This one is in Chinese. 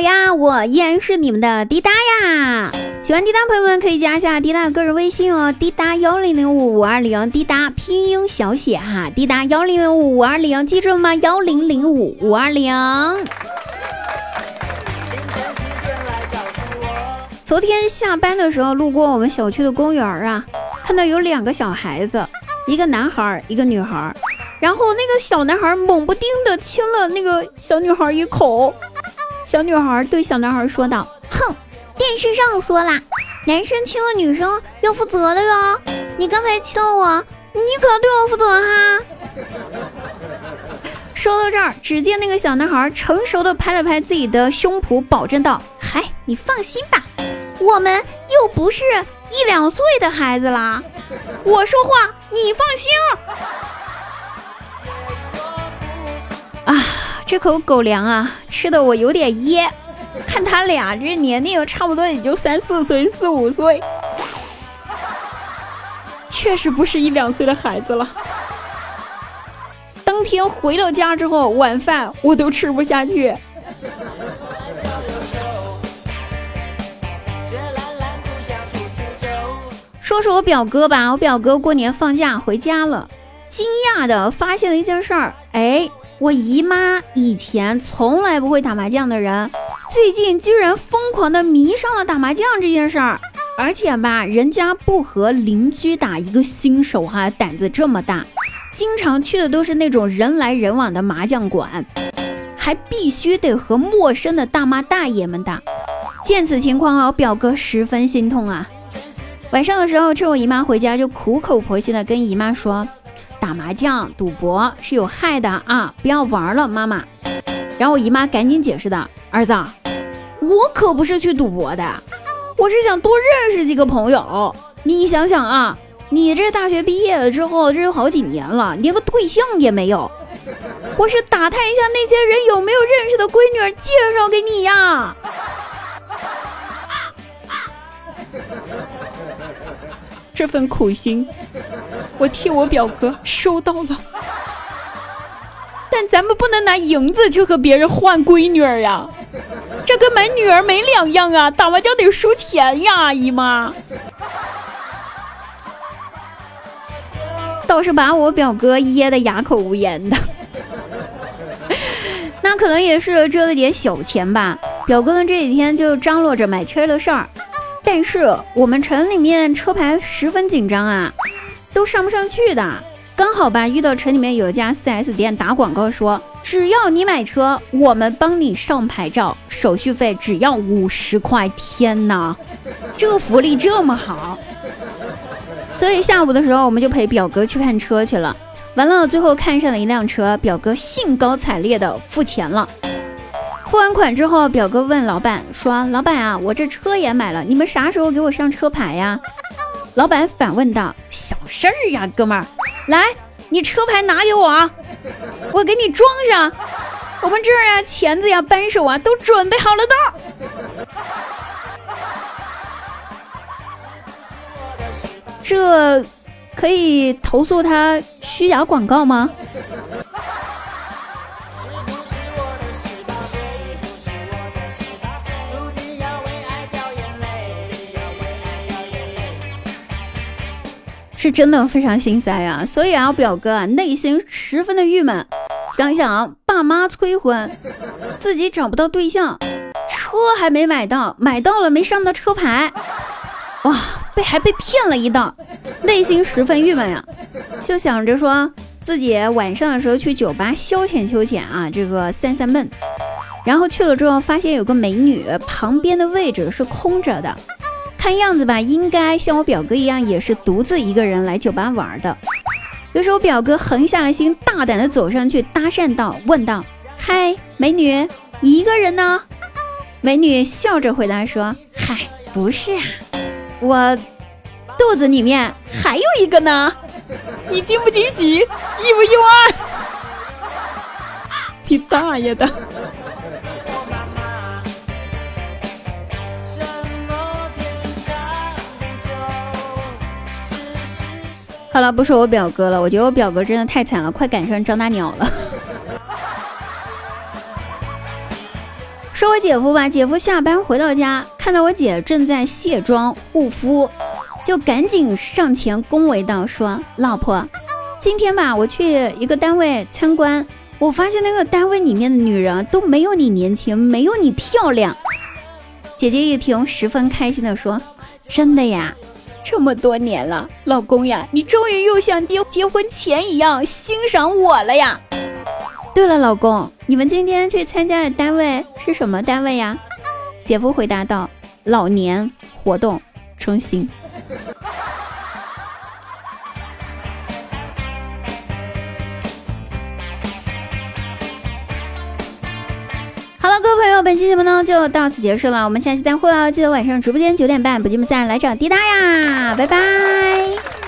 呀，我依然是你们的滴答呀。喜欢滴答朋友们可以加一下滴答的个人微信哦，滴答幺零零五五二零，滴答拼音小写哈，滴答幺零零五五二零，记住了吗？幺零零五五二零。昨天下班的时候路过我们小区的公园啊，看到有两个小孩子，一个男孩，一个女孩。然后那个小男孩猛不丁的亲了那个小女孩一口，小女孩对小男孩说道：“哼，电视上说啦，男生亲了女生要负责的哟。你刚才亲了我，你可要对我负责哈。”说到这儿，只见那个小男孩成熟的拍了拍自己的胸脯，保证道：“嗨，你放心吧，我们又不是一两岁的孩子啦。我说话你放心。”这口狗粮啊，吃的我有点噎。看他俩这年龄，差不多也就三四岁、四五岁，确实不是一两岁的孩子了。当天回到家之后，晚饭我都吃不下去。说说我表哥吧，我表哥过年放假回家了，惊讶的发现了一件事儿，哎。我姨妈以前从来不会打麻将的人，最近居然疯狂的迷上了打麻将这件事儿，而且吧，人家不和邻居打，一个新手哈，胆子这么大，经常去的都是那种人来人往的麻将馆，还必须得和陌生的大妈大爷们打。见此情况啊，表哥十分心痛啊。晚上的时候，趁我姨妈回家，就苦口婆心的跟姨妈说。打麻将、赌博是有害的啊！不要玩了，妈妈。然后我姨妈赶紧解释道：“儿子，我可不是去赌博的，我是想多认识几个朋友。你想想啊，你这大学毕业了之后，这有好几年了，连个对象也没有。我是打探一下那些人有没有认识的闺女介绍给你呀。”这份苦心。我替我表哥收到了，但咱们不能拿银子去和别人换闺女儿呀，这跟买女儿没两样啊！打麻将得输钱呀，姨妈。倒是把我表哥噎得哑口无言的，那可能也是挣了点小钱吧。表哥呢这几天就张罗着买车的事儿，但是我们城里面车牌十分紧张啊。都上不上去的，刚好吧，遇到城里面有一家 4S 店打广告说，只要你买车，我们帮你上牌照，手续费只要五十块。天哪，这个福利这么好！所以下午的时候，我们就陪表哥去看车去了。完了，最后看上了一辆车，表哥兴高采烈的付钱了。付完款之后，表哥问老板说：“老板啊，我这车也买了，你们啥时候给我上车牌呀？”老板反问道：“小事儿呀，哥们儿，来，你车牌拿给我，我给你装上。我们这儿呀，钳子呀，扳手啊，都准备好了的。这可以投诉他虚假广告吗？”是真的非常心塞啊，所以啊，表哥啊内心十分的郁闷。想想啊爸妈催婚，自己找不到对象，车还没买到，买到了没上到车牌，哇，被还被骗了一道，内心十分郁闷呀。就想着说自己晚上的时候去酒吧消遣消遣啊，这个散散闷。然后去了之后，发现有个美女旁边的位置是空着的。看样子吧，应该像我表哥一样，也是独自一个人来酒吧玩的。于是我表哥横下了心，大胆的走上去搭讪道：“问道，嗨，美女，一个人呢？”美女笑着回答说：“嗨，不是啊，我肚子里面还有一个呢。你惊不惊喜？意不意外？你大爷的！”好了，不说我表哥了，我觉得我表哥真的太惨了，快赶上张大鸟了。说我姐夫吧，姐夫下班回到家，看到我姐正在卸妆护肤，就赶紧上前恭维道：“说老婆，今天吧，我去一个单位参观，我发现那个单位里面的女人都没有你年轻，没有你漂亮。”姐姐一听，十分开心的说：“真的呀，这么多年了，老公呀，你终于又像结结婚前一样欣赏我了呀。”对了，老公，你们今天去参加的单位是什么单位呀？姐夫回答道：“老年活动中心。”好了，各位朋友，本期节目呢就到此结束了，我们下期再会哦！记得晚上直播间九点半不见不散，来找滴答呀，拜拜。